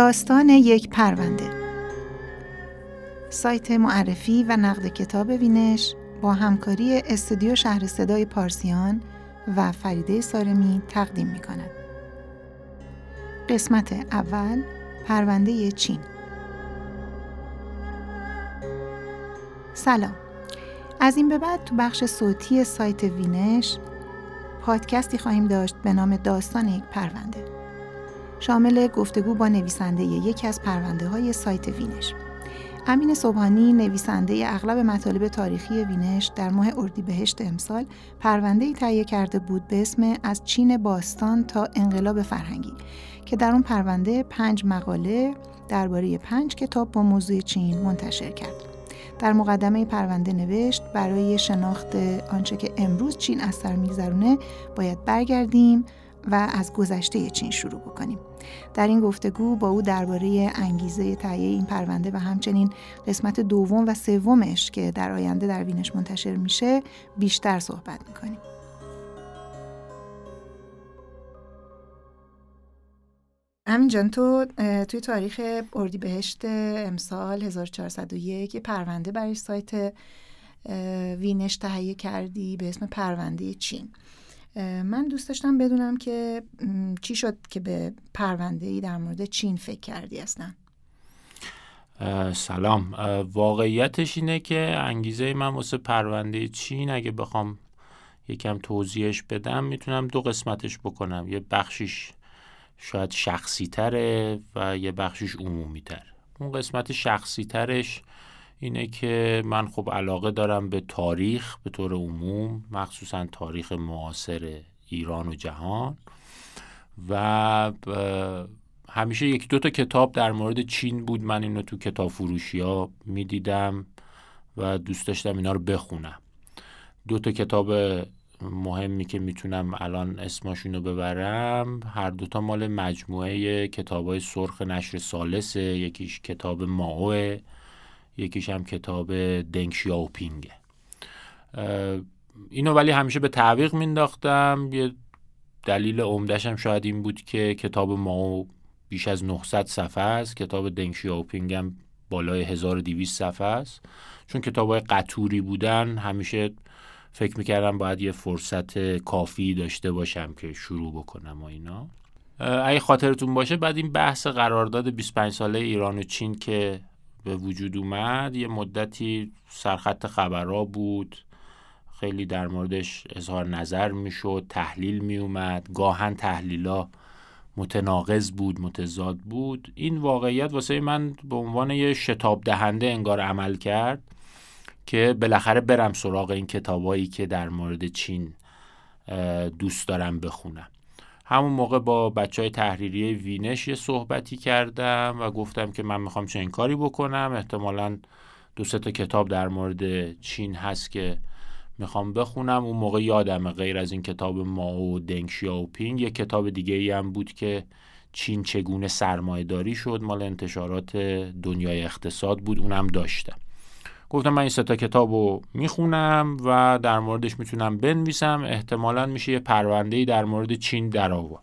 داستان یک پرونده. سایت معرفی و نقد کتاب وینش با همکاری استودیو شهر صدای پارسیان و فریده سارمی تقدیم می کند. قسمت اول پرونده چین. سلام. از این به بعد تو بخش صوتی سایت وینش پادکستی خواهیم داشت به نام داستان یک پرونده. شامل گفتگو با نویسنده یکی از پرونده های سایت وینش امین صبحانی نویسنده اغلب مطالب تاریخی وینش در ماه اردیبهشت امسال پرونده تهیه کرده بود به اسم از چین باستان تا انقلاب فرهنگی که در اون پرونده پنج مقاله درباره پنج کتاب با موضوع چین منتشر کرد. در مقدمه پرونده نوشت برای شناخت آنچه که امروز چین از سر میگذرونه باید برگردیم و از گذشته چین شروع بکنیم. در این گفتگو با او درباره انگیزه تهیه این پرونده و همچنین قسمت دوم و سومش که در آینده در وینش منتشر میشه بیشتر صحبت می‌کنیم. همین جان تو توی تاریخ اردیبهشت امسال 1401 یه پرونده برای سایت وینش تهیه کردی به اسم پرونده چین من دوست داشتم بدونم که چی شد که به پرونده ای در مورد چین فکر کردی اصلا؟ سلام. واقعیتش اینه که انگیزه من واسه پرونده چین اگه بخوام یکم توضیحش بدم می‌تونم دو قسمتش بکنم. یه بخشیش شاید شخصی تره و یه بخشیش عمومی تر اون قسمت شخصی ترش اینه که من خب علاقه دارم به تاریخ به طور عموم مخصوصا تاریخ معاصر ایران و جهان. و همیشه یک دو تا کتاب در مورد چین بود. من اینو تو کتاب فروشی ها می‌دیدم و دوست داشتم اینا رو بخونم. دو تا کتاب مهمی که می‌تونم الان اسماشون رو ببرم. هر دوتا مال مجموعه کتاب های سرخ نشر سالسه یکیش کتاب ماوه یکیش هم کتاب دنگ شیاوپینگه اینو ولی همیشه به تعویق مینداختم. یه دلیل عمدهش هم شاید این بود که کتاب ماو بیش از 900 صفحه است. کتاب دنگ شیاوپینگ هم بالای 1200 صفحه است. چون کتاب های قطوری بودن همیشه فکر می‌کردم باید یه فرصت کافی داشته باشم که شروع بکنم و اینا. اگه خاطرتون باشه بعد این بحث قرارداد 25 ساله ایران و چین که به وجود اومد یه مدتی سرخط خبرها بود. خیلی در موردش اظهار نظر می‌شد تحلیل میومد گاهن تحلیلا متناقض بود متضاد بود. این واقعیت واسه من به عنوان یه شتاب دهنده انگار عمل کرد که بالاخره برم سراغ این کتابایی که در مورد چین دوست دارم بخونم. همون موقع با بچه های تحریری وینش یه صحبتی کردم و گفتم که من می‌خوام چنین کاری بکنم. احتمالا دو تا کتاب در مورد چین هست که می‌خوام بخونم. اون موقع یادم غیر از این کتاب ماو و دنگ شیاوپینگ یه کتاب دیگه ای هم بود که چین چگونه سرمایه داری شد مال انتشارات دنیای اقتصاد بود. اونم داشتم. گفتم من این ستا کتاب رو می‌خونم و در موردش می‌تونم بنویسم. احتمالا میشه یه پرونده در مورد چین در آورد.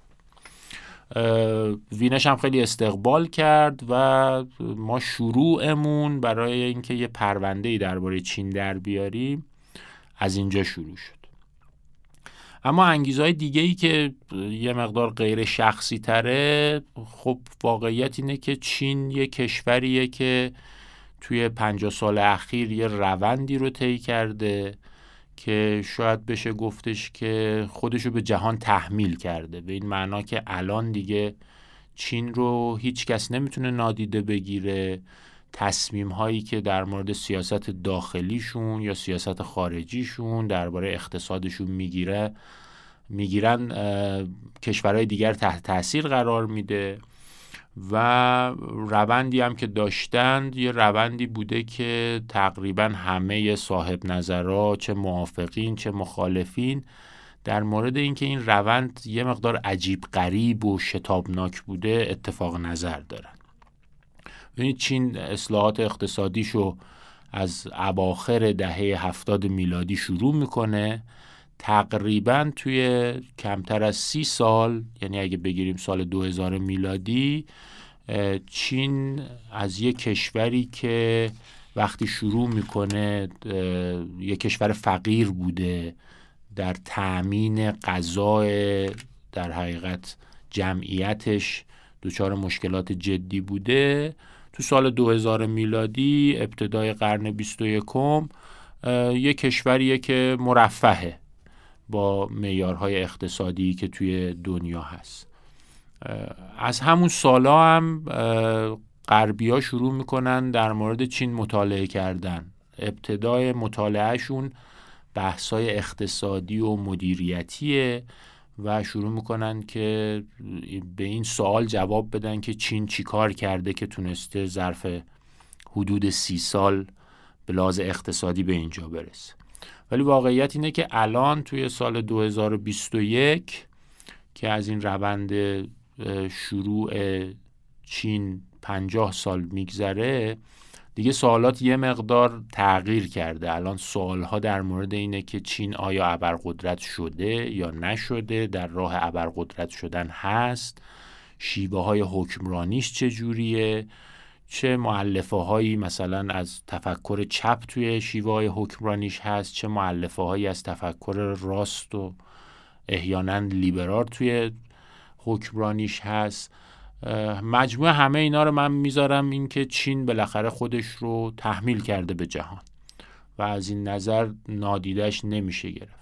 وینش هم خیلی استقبال کرد و ما شروعمون برای اینکه یه پرونده درباره چین در بیاریم از اینجا شروع شد. اما انگیزه های دیگه ای که یه مقدار غیر شخصی تره خب واقعیت اینه که چین یه کشوریه که توی پنجاه سال اخیر یه روندی رو طی کرده که شاید بشه گفتش که خودشو به جهان تحمیل کرده. به این معنا که الان دیگه چین رو هیچ کس نمی‌تونه نادیده بگیره. تصمیم هایی که در مورد سیاست داخلیشون یا سیاست خارجیشون درباره اقتصادشون می‌گیره می‌گیرن کشورهای دیگر تحت تاثیر قرار میده. و روندی هم که داشتند یه روندی بوده که تقریبا همه صاحب نظرها چه موافقین چه مخالفین. در مورد اینکه این روند یه مقدار عجیب غریب و شتابناک بوده اتفاق نظر دارن ببینید چین اصلاحات اقتصادیشو از اواخر دهه هفتاد میلادی شروع می‌کنه. تقریبا توی کمتر از سی سال یعنی اگه بگیریم سال 2000 میلادی چین از یک کشوری که وقتی شروع می‌کنه یک کشور فقیر بوده در تأمین غذای در حقیقت جمعیتش دچار مشکلات جدی بوده. تو سال 2000 میلادی ابتدای قرن 21 یک کشوریه که مرفهه. با معیارهای اقتصادی که توی دنیا هست. از همون سالا هم غربی ها شروع می‌کنن در مورد چین مطالعه کردن. ابتدای مطالعهشون بحثای اقتصادی و مدیریتیه و شروع می‌کنن که به این سوال جواب بدن که چین چیکار کرده که تونسته ظرف حدود سی سال به لحاظ اقتصادی به اینجا برسه. ولی واقعیت اینه که الان توی سال 2021 که از این روند شروع چین پنجاه سال میگذره دیگه سوالات یه مقدار تغییر کرده. الان سوالها در مورد اینه که چین آیا ابرقدرت شده یا نشده در راه ابرقدرت شدن هست شیوه های حکمرانیش چجوریه؟ چه معلفه هایی مثلا از تفکر چپ توی شیوه حکمرانیش هست چه معلفه هایی از تفکر راست و احیانا لیبرال توی حکمرانیش هست. مجموع همه اینا رو من می‌ذارم اینکه چین بالاخره خودش رو تحمیل کرده به جهان و از این نظر نادیدش نمیشه گرفت.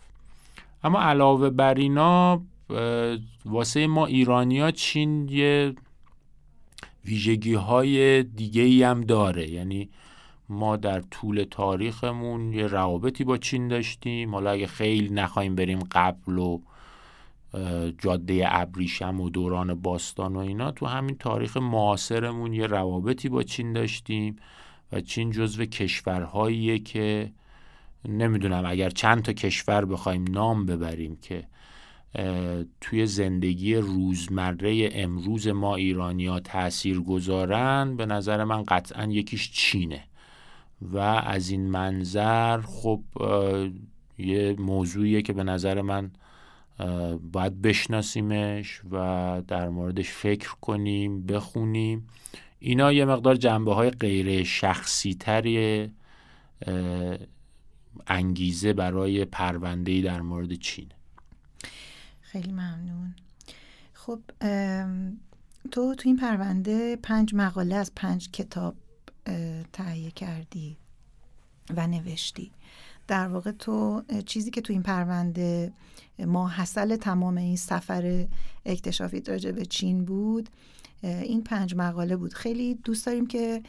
اما علاوه بر اینا واسه ما ایرانیا چین یه ویژگی های دیگه ای هم داره. یعنی ما در طول تاریخمون یه روابطی با چین داشتیم. حالا اگه خیلی نخواهیم بریم قبل و جاده ابریشم و دوران باستان و اینا تو همین تاریخ معاصرمون یه روابطی با چین داشتیم و چین جزو کشورهاییه که نمی‌دونم اگر چند تا کشور بخوایم نام ببریم که توی زندگی روزمره امروز ما ایرانیا تأثیر گذارن به نظر من قطعا یکیش چینه. و از این منظر خب یه موضوعیه که به نظر من باید بشناسیمش و در موردش فکر کنیم بخونیم. اینا یه مقدار جنبه های غیر شخصی تری انگیزه برای پرونده در مورد چین. خیلی ممنون. خب تو تو این پرونده پنج مقاله از پنج کتاب تهیه کردی و نوشتی. در واقع تو چیزی که تو این پرونده ما حاصل تمام این سفر اکتشافی راجع به چین بود این پنج مقاله بود. خیلی دوست داریم که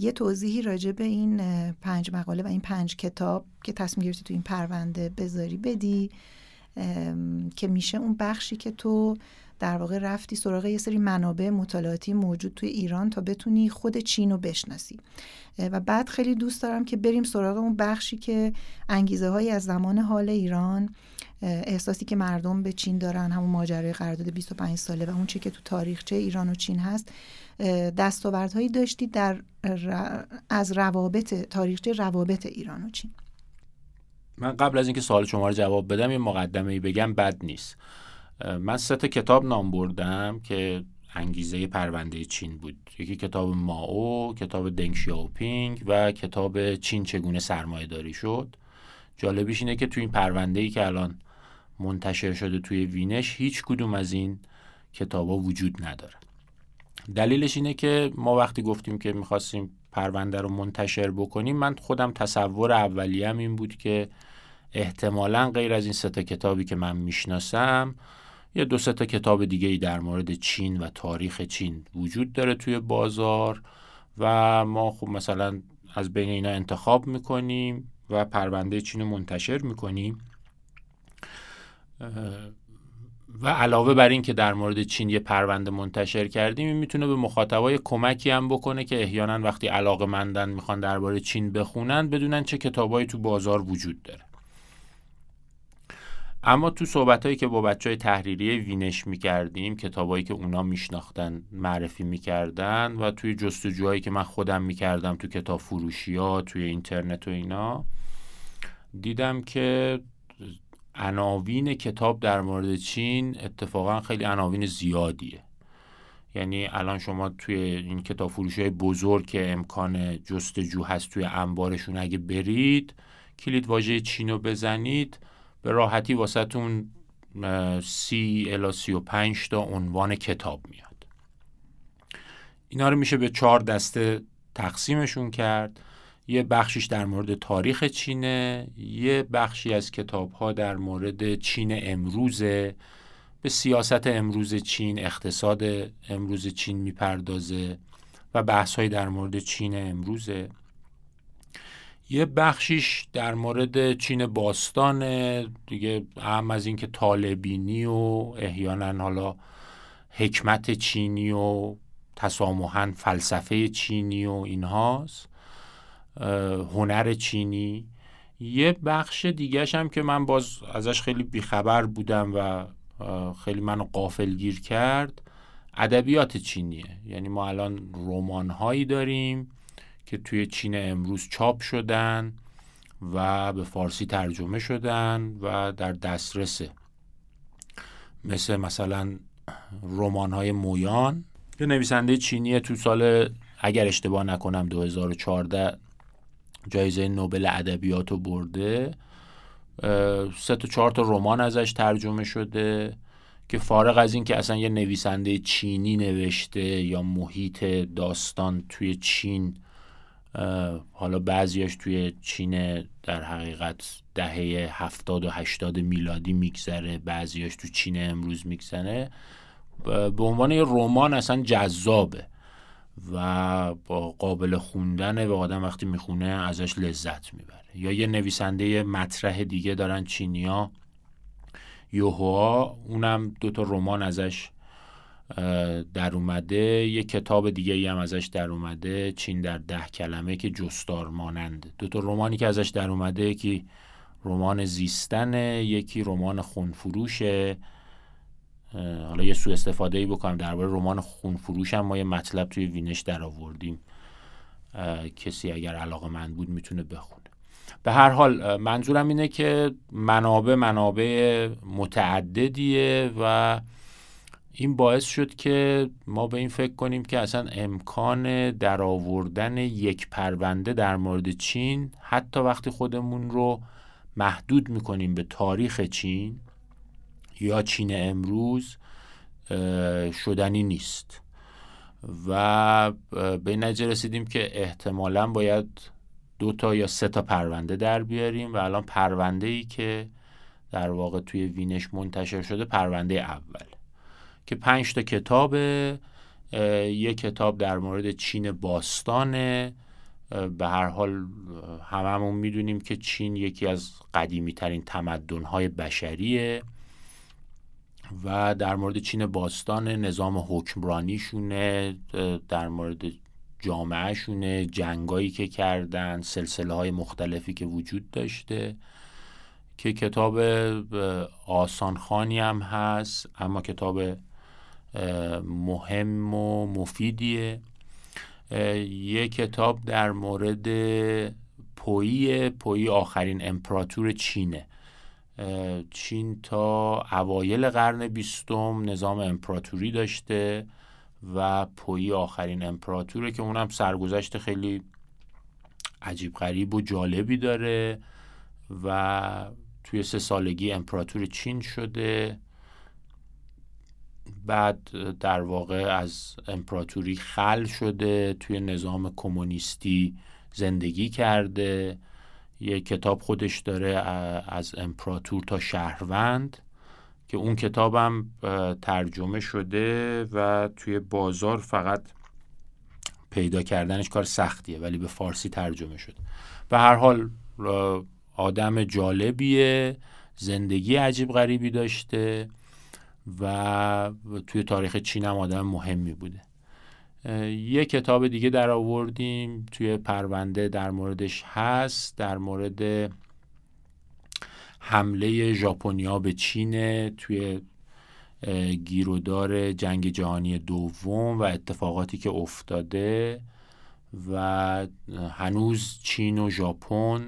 یه توضیحی راجع به این پنج مقاله و این پنج کتاب که تصمیم گرفتی تو این پرونده بذاری بدی. که میشه اون بخشی که تو در واقع رفتی سراغ یه سری منابع مطالعاتی موجود توی ایران تا بتونی خود چین رو بشناسی. و بعد خیلی دوست دارم که بریم سراغ اون بخشی که انگیزه هایی از زمان حال ایران احساسی که مردم به چین دارن همون ماجرای قرارداد 25 ساله و اون چی که تو تاریخچه ایران و چین هست. دستاوردهایی داشتی در از روابط تاریخچه روابط ایران و چین. من قبل از اینکه سوال شما رو جواب بدم یه مقدمه بگم بد نیست. من سه تا کتاب نام بردم که انگیزه پرونده چین بود. یکی کتاب ماو کتاب دنگ شیاوپینگ و کتاب چین چگونه سرمایه داری شد. جالبیش اینه که توی این پرونده ای که الان منتشر شده توی وینش هیچ کدوم از این کتابا وجود نداره. دلیلش اینه که ما وقتی گفتیم که می‌خواستیم پرونده رو منتشر بکنیم من خودم تصور اولیم این بود که احتمالا غیر از این سه کتابی که من می‌شناسم یه دو سه تا کتاب دیگه ای در مورد چین و تاریخ چین وجود داره توی بازار و ما خب مثلا از بین اینا انتخاب می‌کنیم و پرونده چین رو منتشر می‌کنیم. و علاوه بر این که در مورد چین یه پرونده منتشر کردیم این می‌تونه به مخاطبای کمکی هم بکنه که احیانا وقتی علاقه مندن می‌خوان درباره چین بخونن بدونن چه کتابایی تو بازار وجود داره. اما تو صحبت هایی که با بچه های تحریری وینش می‌کردیم کتابایی که اونا میشناختن معرفی می‌کردن و توی جستجوهایی که من خودم می‌کردم تو کتاب فروشی ها توی اینترنت و اینا دیدم که عناوین کتاب در مورد چین اتفاقا خیلی عناوین زیادیه. یعنی الان شما توی این کتاب فروش های بزرگ که امکان جستجو هست توی انبارشون اگه برید کلید واژه چین رو بزنید به راحتی واسهتون سی الا سی و پنج تا عنوان کتاب میاد. اینا رو میشه به چهار دسته تقسیمشون کرد. یه بخشیش در مورد تاریخ چینه یه بخشی از کتاب ها در مورد چین امروزه. به سیاست امروز چین اقتصاد امروز چین می‌پردازه و بحث در مورد چین امروزه. یه بخشیش در مورد چین باستان دیگه اهم از اینکه طالبینی و احیانا حالا حکمت چینی و تسامحا فلسفه چینی و اینهاست هنر چینی. یه بخش دیگهش هم که من باز ازش خیلی بیخبر بودم و خیلی منو قافل گیر کرد ادبیات چینیه. یعنی ما الان رمان هایی داریم که توی چین امروز چاپ شدن و به فارسی ترجمه شدن و در دسترسه مثل مثلا رمان های مویان. یه نویسنده چینی تو سال اگر اشتباه نکنم 2014 جایزه نوبل ادبیات رو برده سه تا چهار تا رمان ازش ترجمه شده که فارغ از این که اصلا یه نویسنده چینی نوشته یا محیط داستان توی چین حالا بعضیاش توی چین در حقیقت دهه هفتاد و هشتاد میلادی میگذره بعضیاش تو چین امروز میگذره. به عنوان یه رمان اصلا جذابه و با قابل خوندن و آدم وقتی می‌خونه ازش لذت می‌بره. یا یه نویسنده مطرح دیگه دارن چینیا یوهوا اونم دوتا رمان ازش در اومده یه کتاب دیگه ای هم ازش در اومده چین در ده کلمه که جستار مانند. دو تا رمانی که ازش در اومده یکی رمان زیستن یکی رمان خونفروشه. حالا یه سو استفاده ای بکنم. درباره رمان خونفروش هم ما یه مطلب توی وینش در آوردیم. کسی اگر علاقه من بود می‌تونه بخونه. به هر حال منظورم اینه که منابع منابع متعددیه و این باعث شد که ما به این فکر کنیم که اصلا امکان درآوردن یک پرونده در مورد چین حتی وقتی خودمون رو محدود می‌کنیم به تاریخ چین یا چین امروز شدنی نیست. و به نتیجه رسیدیم که احتمالا باید دو تا یا سه تا پرونده در بیاریم و الان پرونده ای که در واقع توی وینش منتشر شده پرونده اول. که پنج تا کتاب یک کتاب در مورد چین باستانه به هر حال هممون می‌دونیم که چین یکی از قدیمی ترین تمدن های بشریه و در مورد چین باستان نظام حکمرانیشونه در مورد جامعهشونه جنگایی که کردن سلسله های مختلفی که وجود داشته که کتاب آسانخانی هم هست اما کتاب مهم و مفیدیه. یه کتاب در مورد پویی پویی آخرین امپراتور چینه. چین تا اوایل قرن بیستم نظام امپراتوری داشته و پویی آخرین امپراتوره که اونم سرگذشت خیلی عجیب غریب و جالبی داره و توی سه سالگی امپراتور چین شده. بعد در واقع از امپراتوری خل شده توی نظام کمونیستی زندگی کرده. یه کتاب خودش داره از امپراتور تا شهروند که اون کتابم ترجمه شده و توی بازار فقط پیدا کردنش کار سختیه ولی به فارسی ترجمه شده و هر حال آدم جالبیه زندگی عجیب غریبی داشته. و توی تاریخ چین هم آدم مهمی بوده. یه کتاب دیگه در آوردیم توی پرونده در موردش هست در مورد حمله ژاپنیا به چین توی گیرودار جنگ جهانی دوم و اتفاقاتی که افتاده و هنوز چین و ژاپن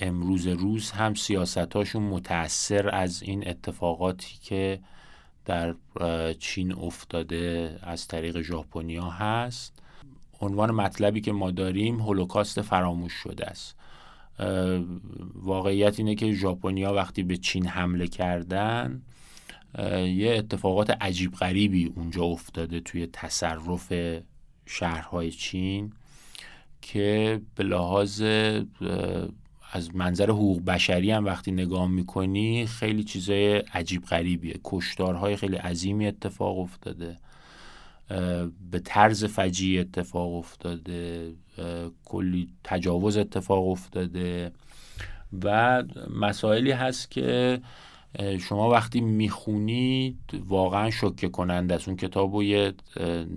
امروز روز هم سیاستاشون متأثر از این اتفاقاتی که در چین افتاده از طریق ژاپنیا هست. عنوان مطلبی که ما داریم هولوکاست فراموش شده است. واقعیت اینه که ژاپنیا وقتی به چین حمله کردن یه اتفاقات عجیب غریبی اونجا افتاده توی تصرف شهرهای چین که به لحاظ از منظر حقوق بشری هم وقتی نگاه می‌کنی خیلی چیزای عجیب غریبیه. کشتارهای خیلی عظیمی اتفاق افتاده. به طرز فجی اتفاق افتاده. کلی تجاوز اتفاق افتاده. و مسائلی هست که شما وقتی می‌خونید واقعا شکه کننده است. اون کتاب رو یه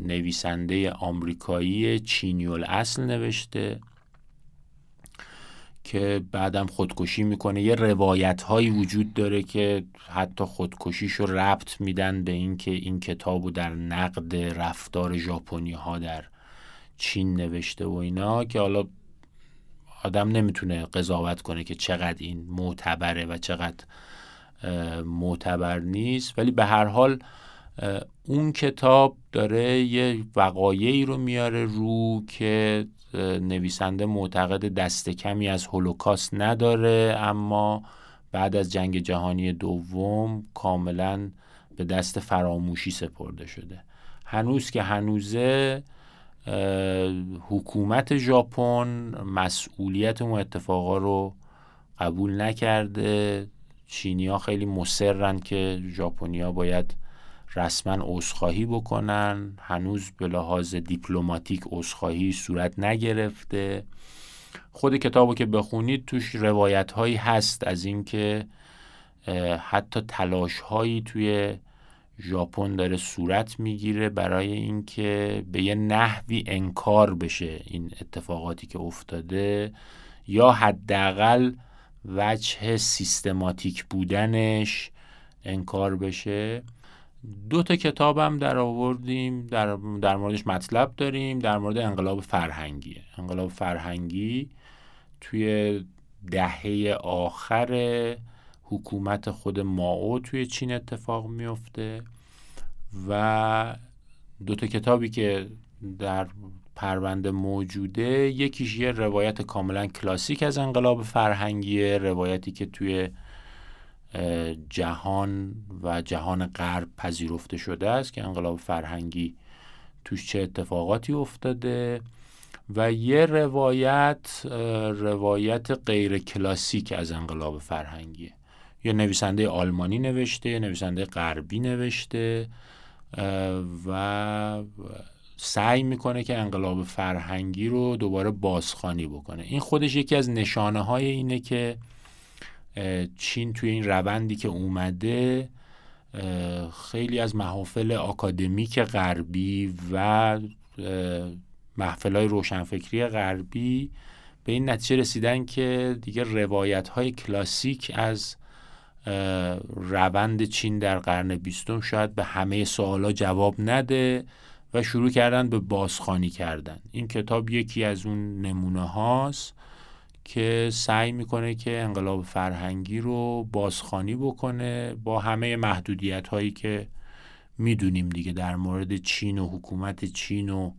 نویسنده آمریکایی چینی اصل نوشته. که بعدم خودکشی می‌کنه. یه روایت هایی وجود داره که حتی خودکشیش رو ربط میدن به اینکه این کتاب رو در نقد رفتار ژاپنی ها در چین نوشته و اینا که حالا آدم نمی‌تونه قضاوت کنه که چقدر این معتبره و چقدر معتبر نیست. ولی به هر حال اون کتاب داره یه وقایعی رو میاره رو که نویسنده معتقد دست کمی از هولوکاست نداره اما بعد از جنگ جهانی دوم کاملا به دست فراموشی سپرده شده. هنوز که هنوزه حکومت ژاپن مسئولیت اون اتفاقا رو قبول نکرده. چینیا خیلی مصرن که ژاپنیا باید رسما عذرخواهی بکنن. هنوز به لحاظ دیپلماتیک عذرخواهی صورت نگرفته. خود کتابو که بخونید توش روایت هایی هست از اینکه حتی تلاش هایی توی ژاپن داره صورت می‌گیره برای اینکه به یه نحوی انکار بشه این اتفاقاتی که افتاده یا حداقل وجه سیستماتیک بودنش انکار بشه. دو تا کتابم در آوردیم در, در موردش مطلب داریم در مورد انقلاب فرهنگی. انقلاب فرهنگی توی دهه آخر حکومت خود ماو توی چین اتفاق میفته و دو تا کتابی که در پرونده موجوده یکیش یه روایت کاملا کلاسیک از انقلاب فرهنگیه روایتی که توی جهان و جهان غرب پذیرفته شده است که انقلاب فرهنگی توش چه اتفاقاتی افتاده و یه روایت روایت غیر کلاسیک از انقلاب فرهنگی. یه نویسنده آلمانی نوشته نویسنده غربی نوشته و سعی می‌کنه که انقلاب فرهنگی رو دوباره بازخوانی بکنه. این خودش یکی از نشانه های اینه که چین توی این روندی که اومده خیلی از محافل آکادمیک غربی و محفل های روشنفکری غربی به این نتیجه رسیدن که دیگه روایت های کلاسیک از روند چین در قرن بیستم شاید به همه سوالا جواب نده و شروع کردن به بازخانی کردن. این کتاب یکی از اون نمونه هاست. که سعی می‌کنه که انقلاب فرهنگی رو بازخانی بکنه با همه محدودیت هایی که می‌دونیم دیگه در مورد چین و حکومت چین و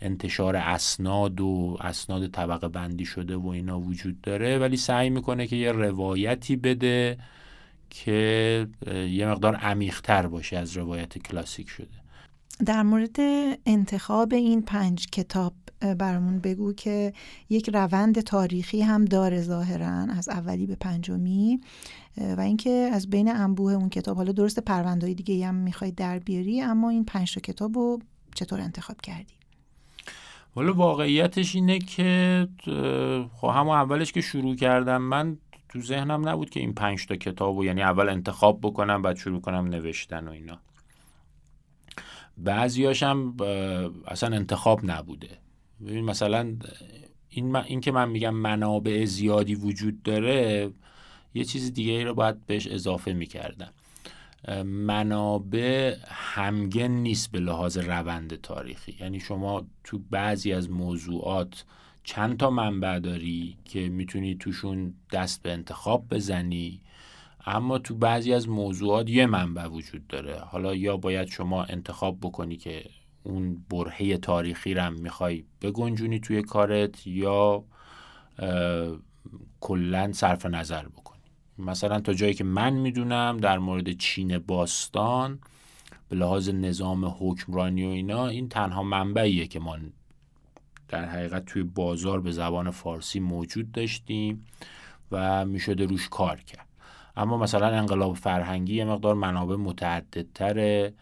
انتشار اسناد و اسناد طبقه بندی شده و اینا وجود داره ولی سعی می‌کنه که یه روایتی بده که یه مقدار عمیقتر باشه از روایت کلاسیک شده. در مورد انتخاب این پنج کتاب برامون بگو که یک روند تاریخی هم داره ظاهرا از اولی به پنجمی و اینکه از بین انبوه اون کتاب حالا درست پروندهای دیگه هم می‌خوای در بیاری اما این پنج تا کتاب رو چطور انتخاب کردی؟ حالا واقعیتش اینه که خب همون اولش که شروع کردم من تو ذهنم نبود که این پنج تا کتاب رو یعنی اول انتخاب بکنم بعد شروع کنم نوشتن و اینا. بعضیاشم اصلا انتخاب نبوده. ببین مثلا این, این که من میگم منابع زیادی وجود داره یه چیز دیگه ای رو باید بهش اضافه می‌کردم. منابع همگن نیست به لحاظ روند تاریخی. یعنی شما تو بعضی از موضوعات چند تا منبع داری که می‌تونی توشون دست به انتخاب بزنی؟ اما تو بعضی از موضوعات یه منبع وجود داره. حالا یا باید شما انتخاب بکنی که اون برهه تاریخی رم می‌خوای بگنجونی توی کارت یا کلا صرف نظر بکنی. مثلا تا جایی که من می‌دونم در مورد چین باستان به لحاظ نظام حکمرانی و اینا این تنها منبعیه که ما در حقیقت توی بازار به زبان فارسی موجود داشتیم و می‌شده روش کار کرد. اما مثلا انقلاب فرهنگی یه مقدار منابع متعددتره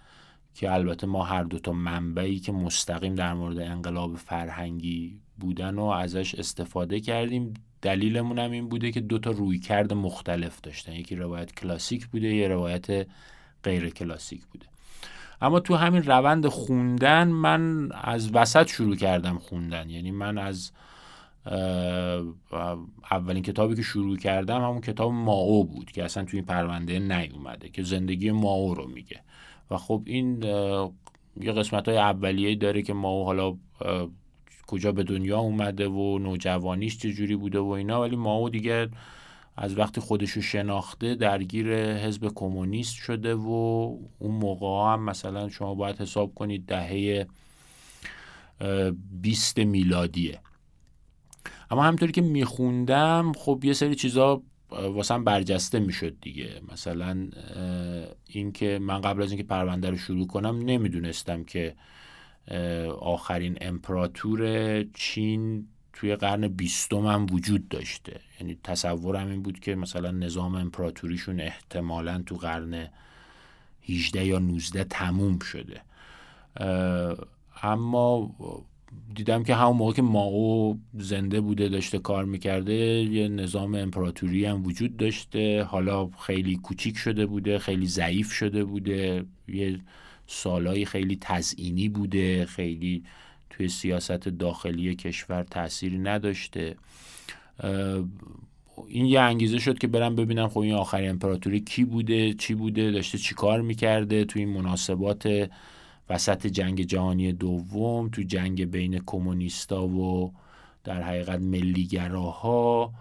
که البته ما هر دو تا منبعی که مستقیم در مورد انقلاب فرهنگی بودن و ازش استفاده کردیم دلیلمون هم این بوده که دو تا رویکرد مختلف داشتن. یکی روایت کلاسیک بوده یه روایت غیر کلاسیک بوده. اما تو همین روند خوندن من از وسط شروع کردم خوندن. یعنی من از اولین کتابی که شروع کردم همون کتاب ماو بود که اصلا توی این پرونده نیومده که زندگی ماو رو میگه. و خب این یه قسمت های اولیه داره که ماو حالا کجا به دنیا اومده و نوجوانیش چجوری بوده و اینا. ولی ماو دیگه از وقتی خودشو شناخته درگیر حزب کمونیست شده و اون موقع هم مثلا شما باید حساب کنید دهه 20 میلادیه. اما همطوری که میخوندم خب یه سری چیزا واسم برجسته می‌شد دیگه. مثلا اینکه من قبل از اینکه پرونده رو شروع کنم نمی‌دونستم که آخرین امپراتور چین توی قرن بیستم هم وجود داشته. یعنی تصورم این بود که مثلا نظام امپراتوریشون احتمالا تو قرن 18 یا 19 تموم شده. اما دیدم که همون موقع که ماو زنده بوده داشته کار می‌کرده یه نظام امپراتوری هم وجود داشته. حالا خیلی کوچیک شده بوده خیلی ضعیف شده بوده. یه سالایی خیلی تزئینی بوده. خیلی توی سیاست داخلی کشور تأثیری نداشته. این یه انگیزه شد که برم ببینم خب این آخرین امپراتوری کی بوده چی بوده داشته چی کار می‌کرده توی این مناسبات وسط جنگ جهانی دوم تو جنگ بین کمونیستا و در حقیقت ملیگراها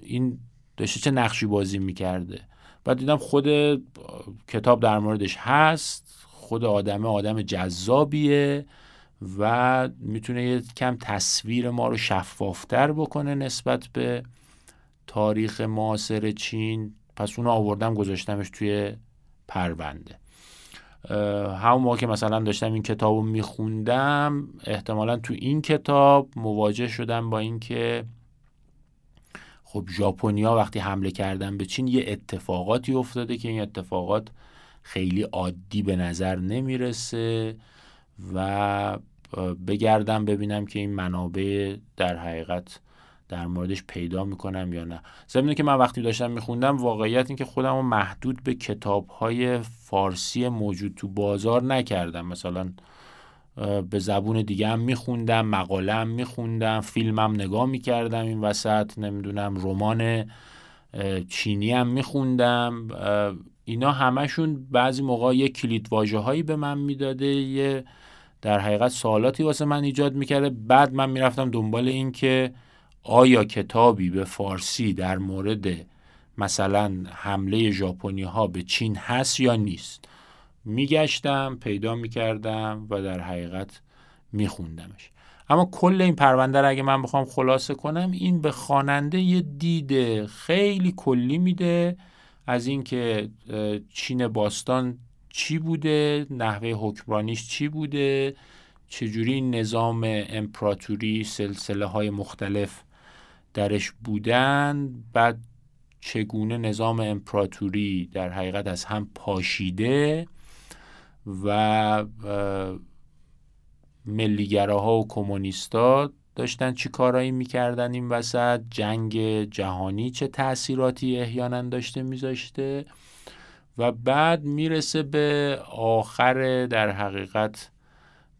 این داشته چه نقشی بازی می‌کرده؟ بعد دیدم خود کتاب در موردش هست خود آدم آدم جذابیه و می‌تونه یه کم تصویر ما رو شفافتر بکنه نسبت به تاریخ معاصر چین. پس اونو آوردم گذاشتمش توی پرونده. همون موقع که مثلا داشتم این کتاب رو میخوندم احتمالا تو این کتاب مواجه شدم با اینکه خب ژاپنیا وقتی حمله کردن به چین یه اتفاقاتی افتاده که این اتفاقات خیلی عادی به نظر نمی‌رسه و بگردم ببینم که این منابع در حقیقت در موردش پیدا می‌کنم یا نه. ضمن که من وقتی داشتم میخوندم واقعیت این که خودم رو محدود به کتاب های فارسی موجود تو بازار نکردم. مثلا به زبون دیگه هم میخوندم مقاله هم میخوندم فیلمم نگاه می‌کردم این وسط نمی‌دونم رمان چینی هم میخوندم. اینا همشون بعضی موقع یه کلید واجه هایی به من می‌داده یه در حقیقت سوالاتی واسه من ایجاد می‌کرده. بعد من می‌رفتم دنبال این که آیا کتابی به فارسی در مورد مثلا حمله ژاپنی ها به چین هست یا نیست؟ میگشتم پیدا می‌کردم و در حقیقت میخوندمش. اما کل این پرونده رو اگه من بخوام خلاصه کنم این به خواننده یه دید خیلی کلی میده. از اینکه چین باستان چی بوده نحوه حکمرانیش چی بوده چجوری نظام امپراتوری سلسله های مختلف درش بودن بعد چگونه نظام امپراتوری در حقیقت از هم پاشیده و ملیگراها و کمونیستا داشتن چی کارایی می‌کردن این وسط؟ جنگ جهانی چه تاثیراتی احیانا داشته میذاشته؟ و بعد می‌رسه به آخر در حقیقت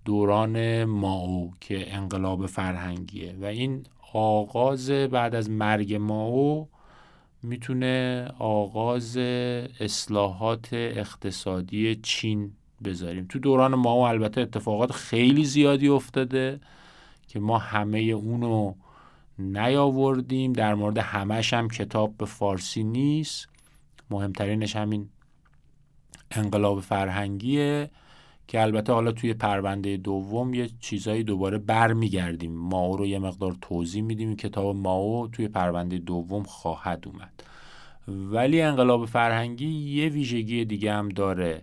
دوران ماو که انقلاب فرهنگیه. و این آغاز بعد از مرگ ماو می‌تونه آغاز اصلاحات اقتصادی چین بذاریم. تو دوران ماو البته اتفاقات خیلی زیادی افتاده که ما همه اونو نیاوردیم. در مورد همش هم کتاب به فارسی نیست. مهمترینش همین انقلاب فرهنگیه. که البته حالا توی پرونده دوم یه چیزایی دوباره برمیگردیم. ماو رو یه مقدار توضیح میدیم. کتاب ماو توی پرونده دوم خواهد اومد. ولی انقلاب فرهنگی یه ویژگی دیگه هم داره.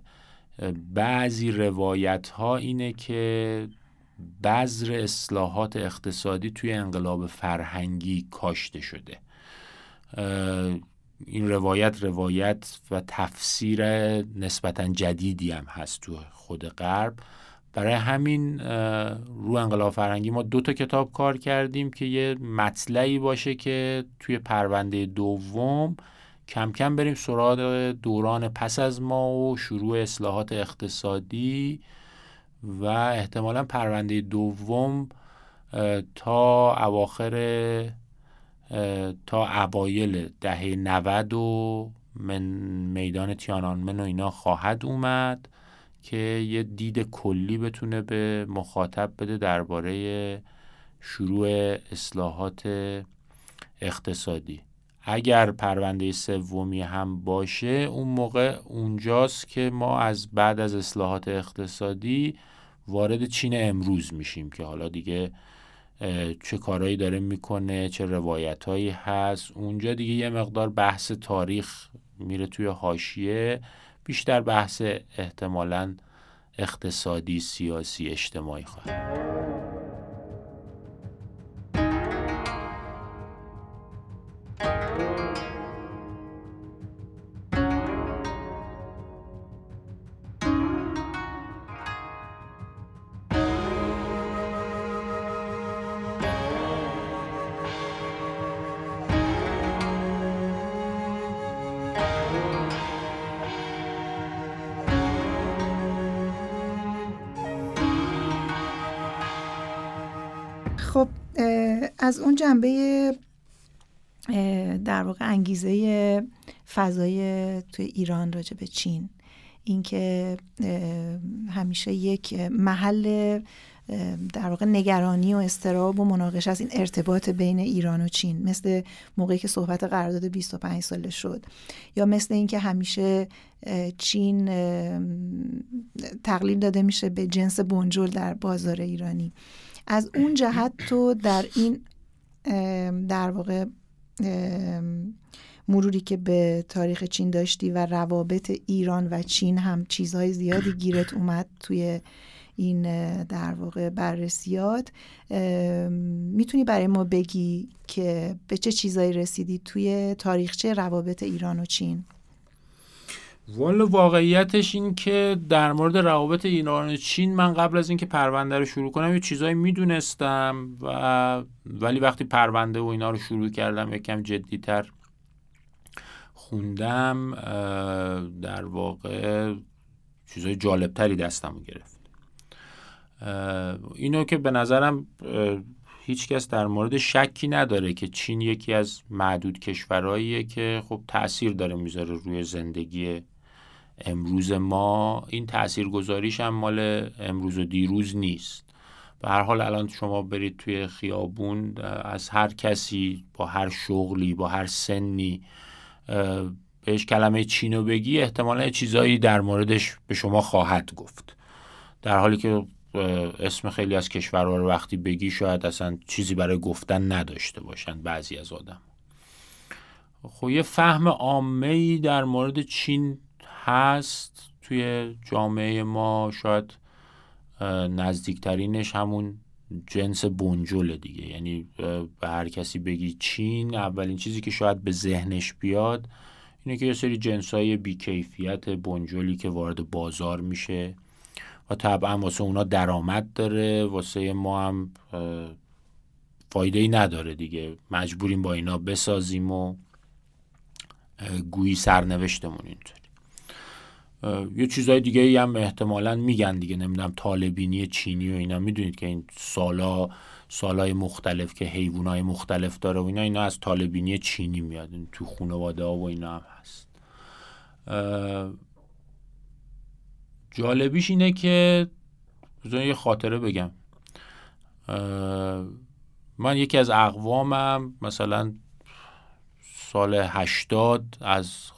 بعضی روایت ها اینه که بذر اصلاحات اقتصادی توی انقلاب فرهنگی کاشته شده. این روایت روایت و تفسیر نسبتا جدیدی هم هست تو خود غرب. برای همین رو انقلاب فرهنگی ما دو تا کتاب کار کردیم که یه مطلعی باشه که توی پرونده دوم کم کم بریم سراغ دوران پس از ما و شروع اصلاحات اقتصادی و احتمالا پرونده دوم تا اواخر تا اوایل دهه 90 و من میدان تیانانمن و اینا خواهد اومد که یه دید کلی بتونه به مخاطب بده درباره شروع اصلاحات اقتصادی. اگر پرونده سومی هم باشه اون موقع اونجاست که ما از بعد از اصلاحات اقتصادی وارد چین امروز میشیم که حالا دیگه چه کارهایی داره می‌کنه چه روایتهایی هست. اونجا دیگه یه مقدار بحث تاریخ میره توی حاشیه. بیشتر بحث احتمالا اقتصادی سیاسی اجتماعی خواهد. جنبه در واقع انگیزه فضای توی ایران راجع به چین. اینکه همیشه یک محل در واقع نگرانی و استراب و مناقشه از این ارتباط بین ایران و چین. مثل موقعی که صحبت قرارداد 25 ساله شد. یا مثل اینکه همیشه چین تقلیل داده میشه به جنس بنجل در بازار ایرانی. از اون جهت تو در این در واقع مروری که به تاریخ چین داشتی و روابط ایران و چین هم چیزهای زیادی گیرت اومد توی این در واقع بررسیات. می‌تونی برای ما بگی که به چه چیزایی رسیدی توی تاریخچه روابط ایران و چین؟ والا واقعیتش این که در مورد روابط ایران و چین من قبل از اینکه پرونده رو شروع کنم یه چیزایی می‌دونستم و ولی وقتی پرونده و اینا رو شروع کردم یکم جدیتر خوندم در واقع چیزای جالبتری دستم گرفت. اینو که به نظرم هیچکس در مورد شکی نداره که چین یکی از معدود کشورهاییه که خب تاثیر داره می‌ذاره روی زندگی امروز ما این تاثیرگذاریش هم مال امروز و دیروز نیست. به هر حال الان شما برید توی خیابون از هر کسی با هر شغلی با هر سنی بهش کلمه چینو بگی احتمالا چیزایی در موردش به شما خواهد گفت. در حالی که اسم خیلی از کشورها رو وقتی بگی شاید اصلا چیزی برای گفتن نداشته باشن بعضی از آدم. خب یه فهم عامه در مورد چین هست توی جامعه ما شاید نزدیکترینش همون جنس بنجل دیگه. یعنی به هر کسی بگی چین اولین چیزی که شاید به ذهنش بیاد اینه که یه سری جنس های بیکیفیت بنجلی که وارد بازار میشه و طبعا واسه اونا درآمد داره. واسه ما هم فایده ای نداره دیگه. مجبوریم با اینا بسازیم و گویی سرنوشتمون اینطور یه چیزای دیگه ای هم احتمالا میگن دیگه نمی‌دونم طالبینی چینی و اینا. می‌دونید که این سالا سالای مختلف که حیوانای مختلف داره و اینا اینا از طالبینی چینی میاد. تو خانواده ها و اینا هم هست. جالبیش اینه که بذارید یه خاطره بگم. من یکی از اقوامم مثلا سال هشتاد از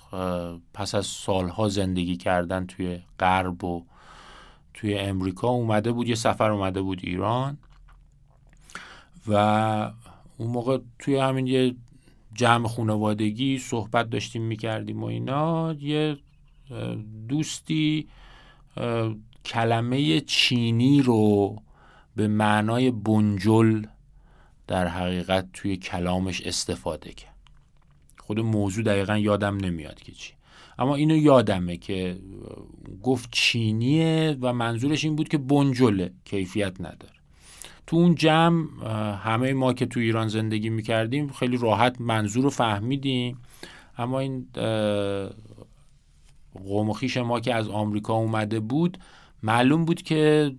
پس از سالها زندگی کردن توی غرب و توی امریکا اومده بود یه سفر اومده بود ایران و اون موقع توی همین یه جمع خانوادگی صحبت داشتیم می‌کردیم و اینا. یه دوستی کلمه چینی رو به معنای بنجل در حقیقت توی کلامش استفاده کرد. خود موضوع دقیقا یادم نمیاد که چی. اما اینو یادمه که گفت چینیه و منظورش این بود که بنجله کیفیت نداره. تو اون جمع همه ما که تو ایران زندگی می‌کردیم خیلی راحت منظور رو فهمیدیم. اما این قوم و خیش ما که از آمریکا اومده بود معلوم بود که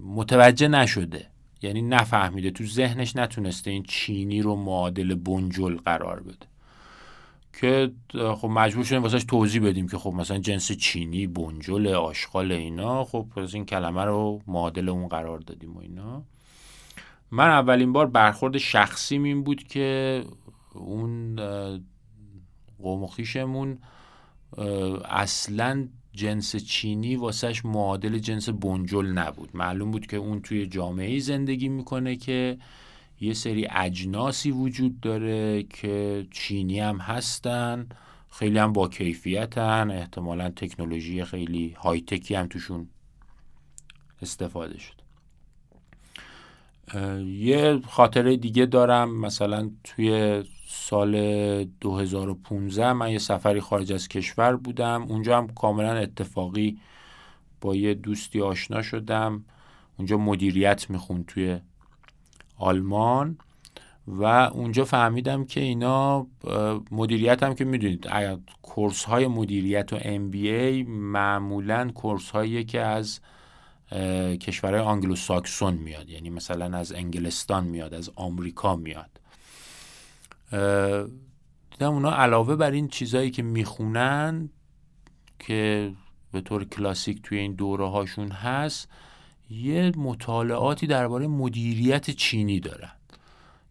متوجه نشده. یعنی نفهمیده تو ذهنش نتونسته این چینی رو معادل بنجل قرار بده. که خب مجبور شدیم واسش توضیح بدیم که خب مثلا جنس چینی بنجل آشغال اینا خب پس این کلمه رو معادل اون قرار دادیم و اینا. من اولین بار برخورد شخصی این بود که اون قوم خیشمون اصلا جنس چینی واسش معادل جنس بنجل نبود. معلوم بود که اون توی جامعه زندگی می‌کنه که یه سری اجناسی وجود داره که چینی هم هستن خیلی هم با کیفیتن احتمالا تکنولوژی خیلی های تکی هم توشون استفاده شد. یه خاطره دیگه دارم مثلا توی سال 2015 من یه سفری خارج از کشور بودم. اونجا هم کاملا اتفاقی با یه دوستی آشنا شدم. اونجا مدیریت می‌خوند توی آلمان و اونجا فهمیدم که اینا مدیریت هم که می‌دونید course های مدیریت و MBA معمولا course هایی که از کشورهای آنگلو ساکسون میاد. یعنی مثلا از انگلستان میاد از آمریکا میاد. دیدم اونا علاوه بر این چیزهایی که می‌خونن که به طور کلاسیک توی این دوره هاشون هست یه مطالعاتی درباره مدیریت چینی دارن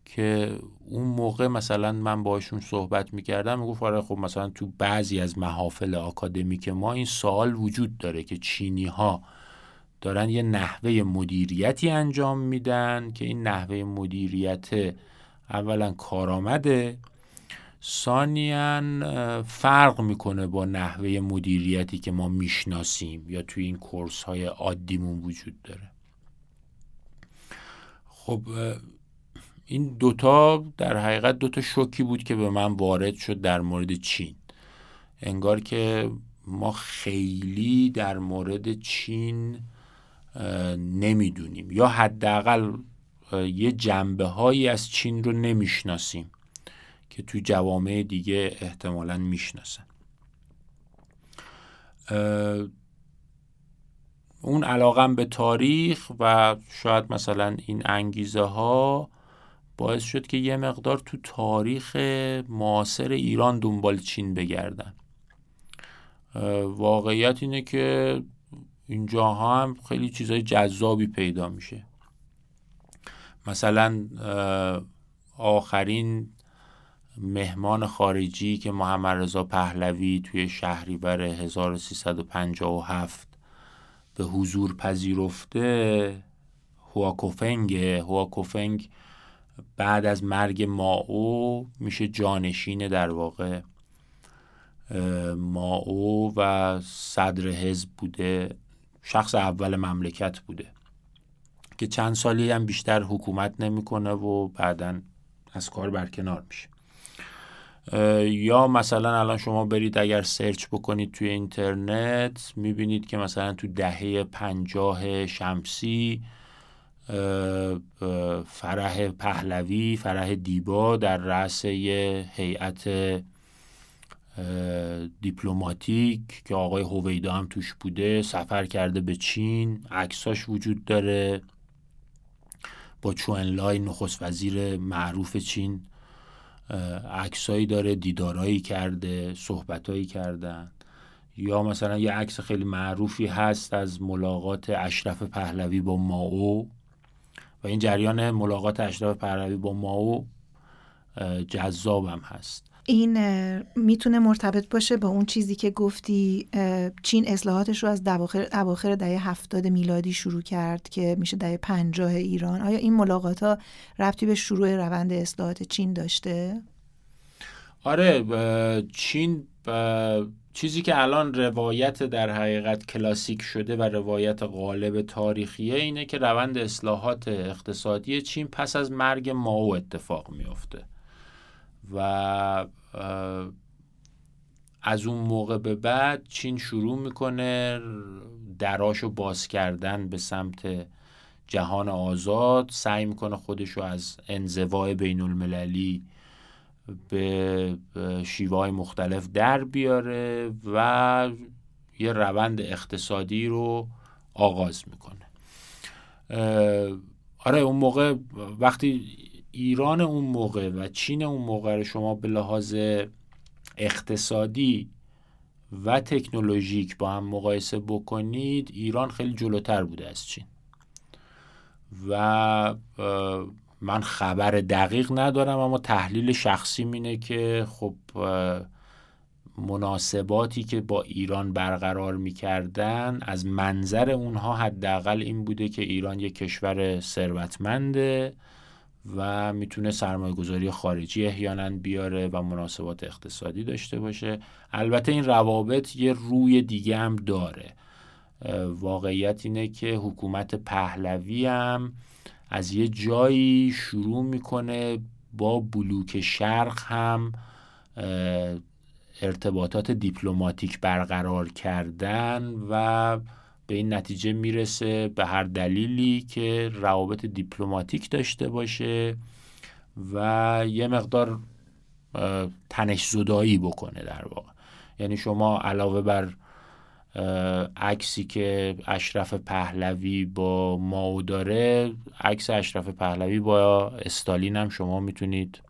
که اون موقع مثلا من باشون صحبت می‌کردم می‌گفت آره خب مثلا تو بعضی از محافل آکادمیک ما این سوال وجود داره که چینی ها دارن یه نحوه مدیریتی انجام میدن که این نحوه مدیریت اولا کارآمده ثانیا فرق می‌کنه با نحوه مدیریتی که ما می‌شناسیم یا توی این کورس های عادیمون وجود داره؟ خب این دوتا در حقیقت دوتا شوکی بود که به من وارد شد در مورد چین. انگار که ما خیلی در مورد چین نمی‌دونیم یا حداقل یه جنبه هایی از چین رو نمی‌شناسیم. که تو جوامع دیگه احتمالا می‌شناسن. اون علاقم به تاریخ و شاید مثلا این انگیزه ها باعث شد که یه مقدار تو تاریخ معاصر ایران دنبال چین بگردن. واقعیت اینه که اینجا هم خیلی چیزای جذابی پیدا میشه. مثلا آخرین مهمان خارجی که محمد رضا پهلوی توی شهریور 1357 به حضور پذیرفته هواکوفنگ هواکوفنگ بعد از مرگ ماو میشه جانشین در واقع. ماو و صدر حزب بوده. شخص اول مملکت بوده. که چند سالی هم بیشتر حکومت نمی‌کنه و بعدا از کار برکنار میشه. یا مثلا الان شما برید اگر سرچ بکنید توی اینترنت می‌بینید که مثلا تو دهه پنجاه شمسی فرح پهلوی فرح دیبا در رأس هیئت دیپلماتیک که آقای هویدا هم توش بوده سفر کرده به چین عکساش وجود داره. با چوئنلای نخست وزیر معروف چین. عکسایی داره دیدارایی کرده صحبتایی کردن. یا مثلا یه عکس خیلی معروفی هست از ملاقات اشرف پهلوی با ماو. و این جریان ملاقات اشرف پهلوی با ماو جذابم هست. این می‌تونه مرتبط باشه با اون چیزی که گفتی چین اصلاحاتش رو از اواخر دهه هفتاد میلادی شروع کرد که میشه دهه پنجاه ایران آیا این ملاقات ها ربطی به شروع روند اصلاحات چین داشته؟ آره چین چیزی که الان روایت در حقیقت کلاسیک شده و روایت غالب تاریخیه اینه که روند اصلاحات اقتصادی چین پس از مرگ ماو اتفاق میافته و از اون موقع به بعد چین شروع می‌کنه دراشو باز کردن به سمت جهان آزاد. سعی می‌کنه خودشو از انزوای بین المللی به شیوه مختلف در بیاره و یه روند اقتصادی رو آغاز می‌کنه. آره اون موقع وقتی ایران اون موقع و چین اون موقع رو شما به لحاظ اقتصادی و تکنولوژیک با هم مقایسه بکنید ایران خیلی جلوتر بوده از چین. و من خبر دقیق ندارم اما تحلیل شخصی اینه که خب مناسباتی که با ایران برقرار می‌کردن از منظر اونها حداقل این بوده که ایران یک کشور ثروتمنده. و می‌تونه سرمایه گذاری خارجی احیانا بیاره و مناسبات اقتصادی داشته باشه. البته این روابط یه روی دیگه هم داره. واقعیت اینه که حکومت پهلوی هم از یه جایی شروع می‌کنه با بلوک شرق هم ارتباطات دیپلماتیک برقرار کردن و به این نتیجه می‌رسه به هر دلیلی که روابط دیپلماتیک داشته باشه و یه مقدار تنش زدایی بکنه در واقع. یعنی شما علاوه بر عکسی که اشرف پهلوی با ماو داره عکس اشرف پهلوی با استالین هم شما می‌تونید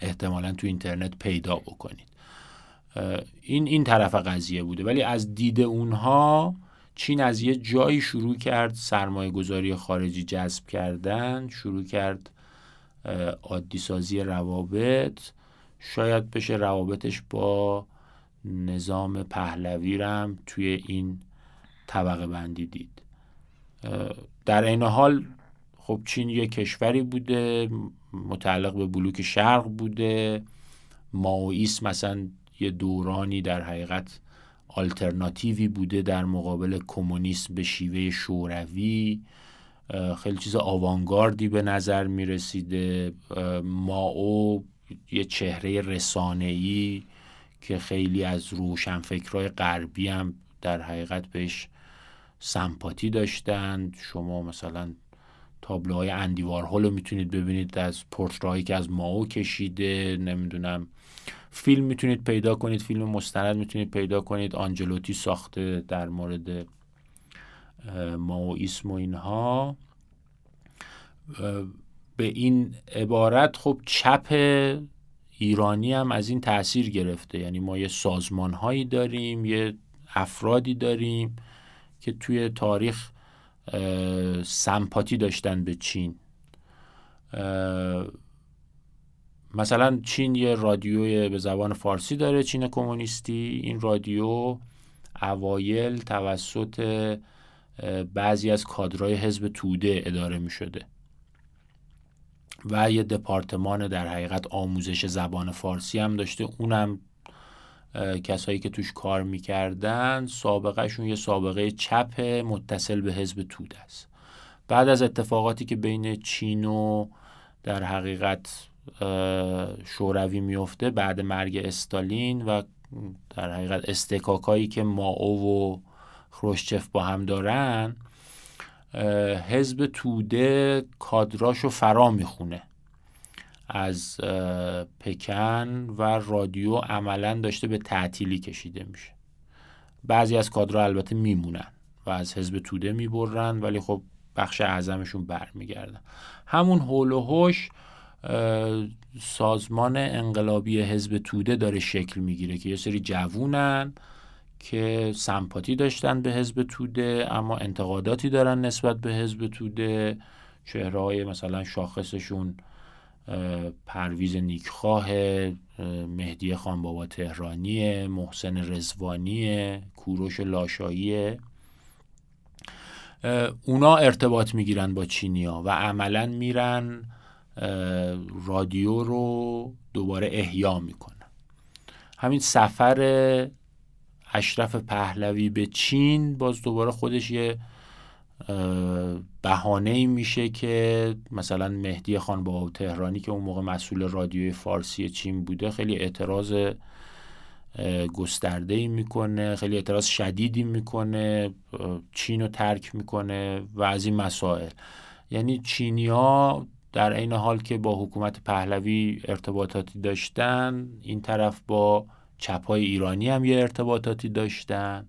احتمالا تو اینترنت پیدا بکنید. این این طرف قضیه بوده. ولی از دید اونها چین از یه جایی شروع کرد سرمایه گذاری خارجی جذب کردن شروع کرد عادی سازی روابط. شاید بشه روابطش با نظام پهلوی رم توی این طبقه بندی دید. در این حال خب چین یه کشوری بوده متعلق به بلوک شرق بوده. ماویس مثلا یه دورانی در حقیقت آلترناتیوی بوده در مقابل کمونیسم به شیوه شوروی. خیلی چیز آوانگاردی به نظر می رسیده ماو یه چهره رسانه‌ای که خیلی از روشنفکرهای غربی هم در حقیقت بهش سمپاتی داشتند شما مثلا تابلوهای اندی وارهول رو می‌تونید ببینید از پورترهایی که از ماو کشیده. نمی‌دونم فیلم می‌تونید پیدا کنید فیلم مستند می‌تونید پیدا کنید. آنجلوتی ساخته در مورد ماویسم و اینها. به این عبارت خب چپ ایرانی هم از این تاثیر گرفته. یعنی ما یه سازمان هایی داریم یه افرادی داریم که توی تاریخ سمپاتی داشتن به چین. مثلا چین یه رادیوی به زبان فارسی داره چین کمونیستی. این رادیو اوایل توسط بعضی از کادرهای حزب توده اداره می شده و یه دپارتمان در حقیقت آموزش زبان فارسی هم داشته. اونم کسایی که توش کار می‌کردن سابقهشون یه سابقه چپ متصل به حزب توده است. بعد از اتفاقاتی که بین چین و در حقیقت شوروی میفته بعد مرگ استالین و در حقیقت استکاکایی که ماو و خروشچف با هم دارن حزب توده کادراشو فرا می‌خونه. از پکن و رادیو عملا داشته به تعطیلی کشیده میشه. بعضی از کادرها البته میمونن و از حزب توده می‌برن ولی خب بخش اعظمشون برمیگردن. همون هول و هوش سازمان انقلابی حزب توده داره شکل می‌گیره که یه سری جوونن که سمپاتی داشتن به حزب توده اما انتقاداتی دارن نسبت به حزب توده. چهره های مثلا شاخصشون پرویز نیکخواه مهدی خان بابا تهرانی محسن رزوانی کوروش لاشایی اونا ارتباط می‌گیرن با چینیا و عملا میرن رادیو رو دوباره احیا می‌کنن همین سفر اشرف پهلوی به چین باز دوباره خودش یه بهانه میشه که مثلا مهدی خان با تهرانی که اون موقع مسئول رادیوی فارسی چین بوده خیلی اعتراض گسترده ای می‌کنه خیلی اعتراض شدیدی می‌کنه چین رو ترک می‌کنه و از این مسائل. یعنی چینیا در این حال که با حکومت پهلوی ارتباطاتی داشتن این طرف با چپای ایرانی هم یه ارتباطاتی داشتن.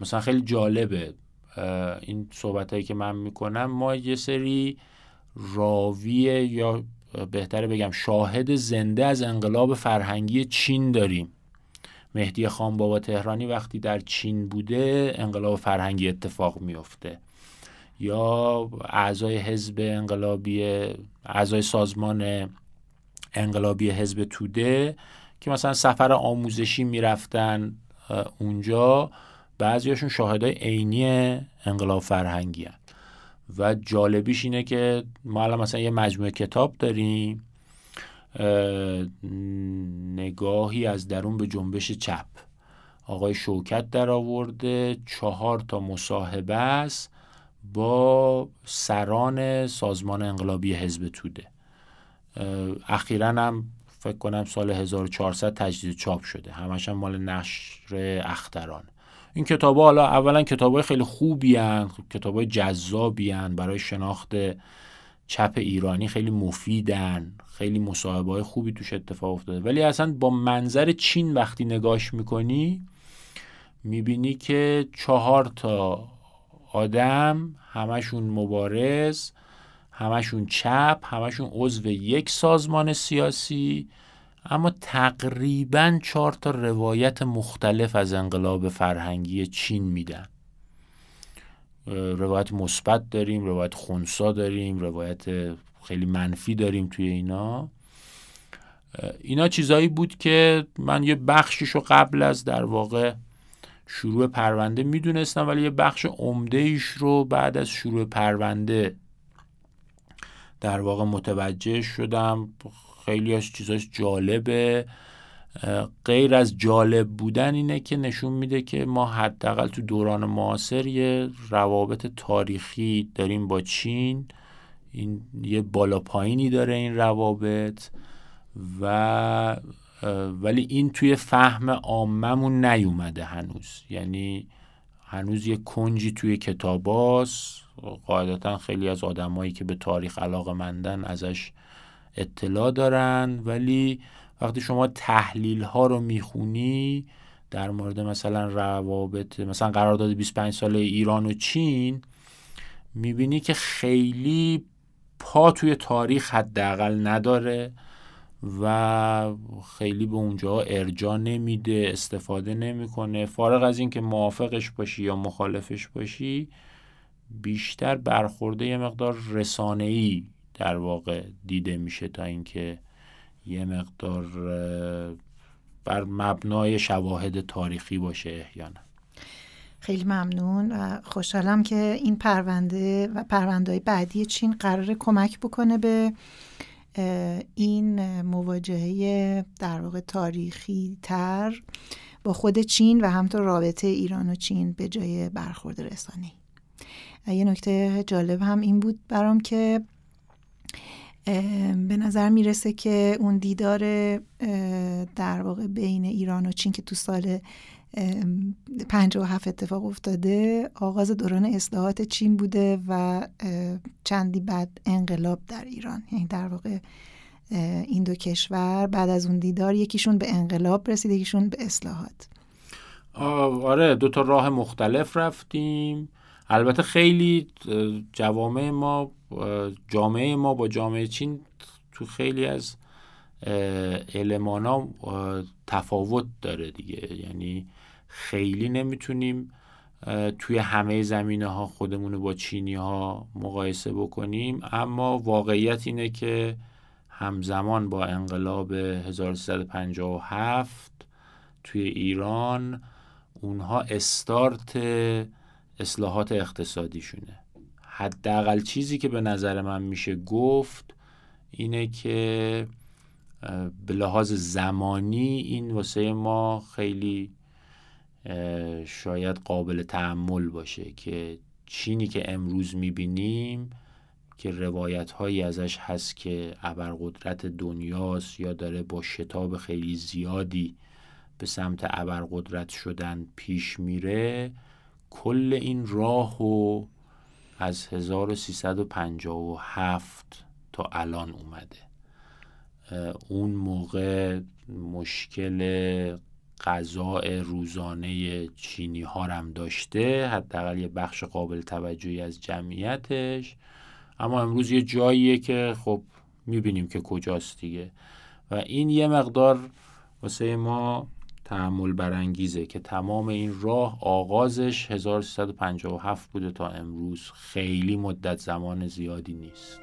مثلا خیلی جالبه. این صحبت هایی که من می‌کنم ما یه سری راوی یا بهتره بگم شاهد زنده از انقلاب فرهنگی چین داریم. مهدی خان بابا تهرانی وقتی در چین بوده انقلاب فرهنگی اتفاق میفته یا اعضای حزب انقلابی اعضای سازمان انقلابی حزب توده که مثلا سفر آموزشی می‌رفتن اونجا بعضیاشون شاهدای عینی انقلاب فرهنگی هن. و جالبیش اینه که ما الان مثلا یه مجموعه کتاب داریم نگاهی از درون به جنبش چپ آقای شوکت در آورده چهار تا مصاحبه است با سران سازمان انقلابی حزب توده. اخیرا هم فکر کنم سال 1400 تجدید چاپ شده. همش هم مال نشر اختران. این کتاب حالا اولا کتاب های خیلی خوبی هن کتاب های جذابی هن برای شناخت چپ ایرانی خیلی مفیدن خیلی مصاحبه های خوبی توش اتفاق افتاده. ولی اصلا با منظر چین وقتی نگاش می‌کنی می‌بینی که چهار تا آدم همشون مبارز همشون چپ همشون عضو یک سازمان سیاسی اما تقریبا چهار تا روایت مختلف از انقلاب فرهنگی چین میدن. روایت مثبت داریم روایت خونسا داریم روایت خیلی منفی داریم توی اینا. اینا چیزایی بود که من یه بخشیش رو قبل از در واقع شروع پرونده می‌دونستم ولی یه بخش عمده ایش رو بعد از شروع پرونده در واقع متوجه شدم. خیلی از چیزاش جالبه. غیر از جالب بودن اینه که نشون میده که ما حداقل تو دوران معاصر یه روابط تاریخی داریم با چین. این یه بالا پایینی داره این روابط و ولی این توی فهم عاممون نیومده هنوز. یعنی هنوز یه کنجی توی کتاباست قاعدتا خیلی از آدمایی که به تاریخ علاقه مندن ازش اطلاع دارن. ولی وقتی شما تحلیل ها رو می‌خونی در مورد مثلا روابط مثلا قرارداد 25 ساله ایران و چین می‌بینی که خیلی پا توی تاریخ حداقل نداره. و خیلی به اونجا ارجا نمیده استفاده نمی‌کنه. فارغ از اینکه موافقش باشی یا مخالفش باشی بیشتر برخورده یه مقدار رسانه‌ای در واقع دیده میشه تا اینکه یه مقدار بر مبنای شواهد تاریخی باشه احیانا. خیلی ممنون. و خوشحالم که این پرونده و پرونده بعدی چین قرار کمک بکنه به این مواجهه در واقع تاریخی تر با خود چین و همطور رابطه ایران و چین به جای برخورد رسانی. یه نکته جالب هم این بود برام که به نظر می‌رسه که اون دیدار در واقع بین ایران و چین که تو سال هفت اتفاق افتاده. آغاز دوران اصلاحات چین بوده و چندی بعد انقلاب در ایران. یعنی در واقع این دو کشور بعد از اون دیدار یکیشون به انقلاب رسید یکیشون به اصلاحات. آره دو تا راه مختلف رفتیم. البته خیلی جوامع ما جامعه ما با جامعه چین تو خیلی از ها تفاوت داره دیگه. یعنی خیلی نمی‌تونیم توی همه زمینه ها خودمون رو با چینی ها مقایسه بکنیم. اما واقعیت اینه که همزمان با انقلاب 1357 توی ایران اونها استارت اصلاحات اقتصادیشونه. حداقل چیزی که به نظر من میشه گفت اینه که به لحاظ زمانی این واسه ما خیلی شاید قابل تحمل باشه که چینی که امروز می‌بینیم که روایت هایی ازش هست که ابرقدرت دنیاست یا داره با شتاب خیلی زیادی به سمت ابرقدرت شدن پیش میره کل این راه و از 1357 تا الان اومده. اون موقع مشکل غذای روزانه چینی ها هم داشته حداقل یه بخش قابل توجهی از جمعیتش. اما امروز یه جاییه که خب می‌بینیم که کجاست دیگه. و این یه مقدار واسه ما تحمل برانگیزه که تمام این راه آغازش 1357 بوده تا امروز. خیلی مدت زمان زیادی نیست.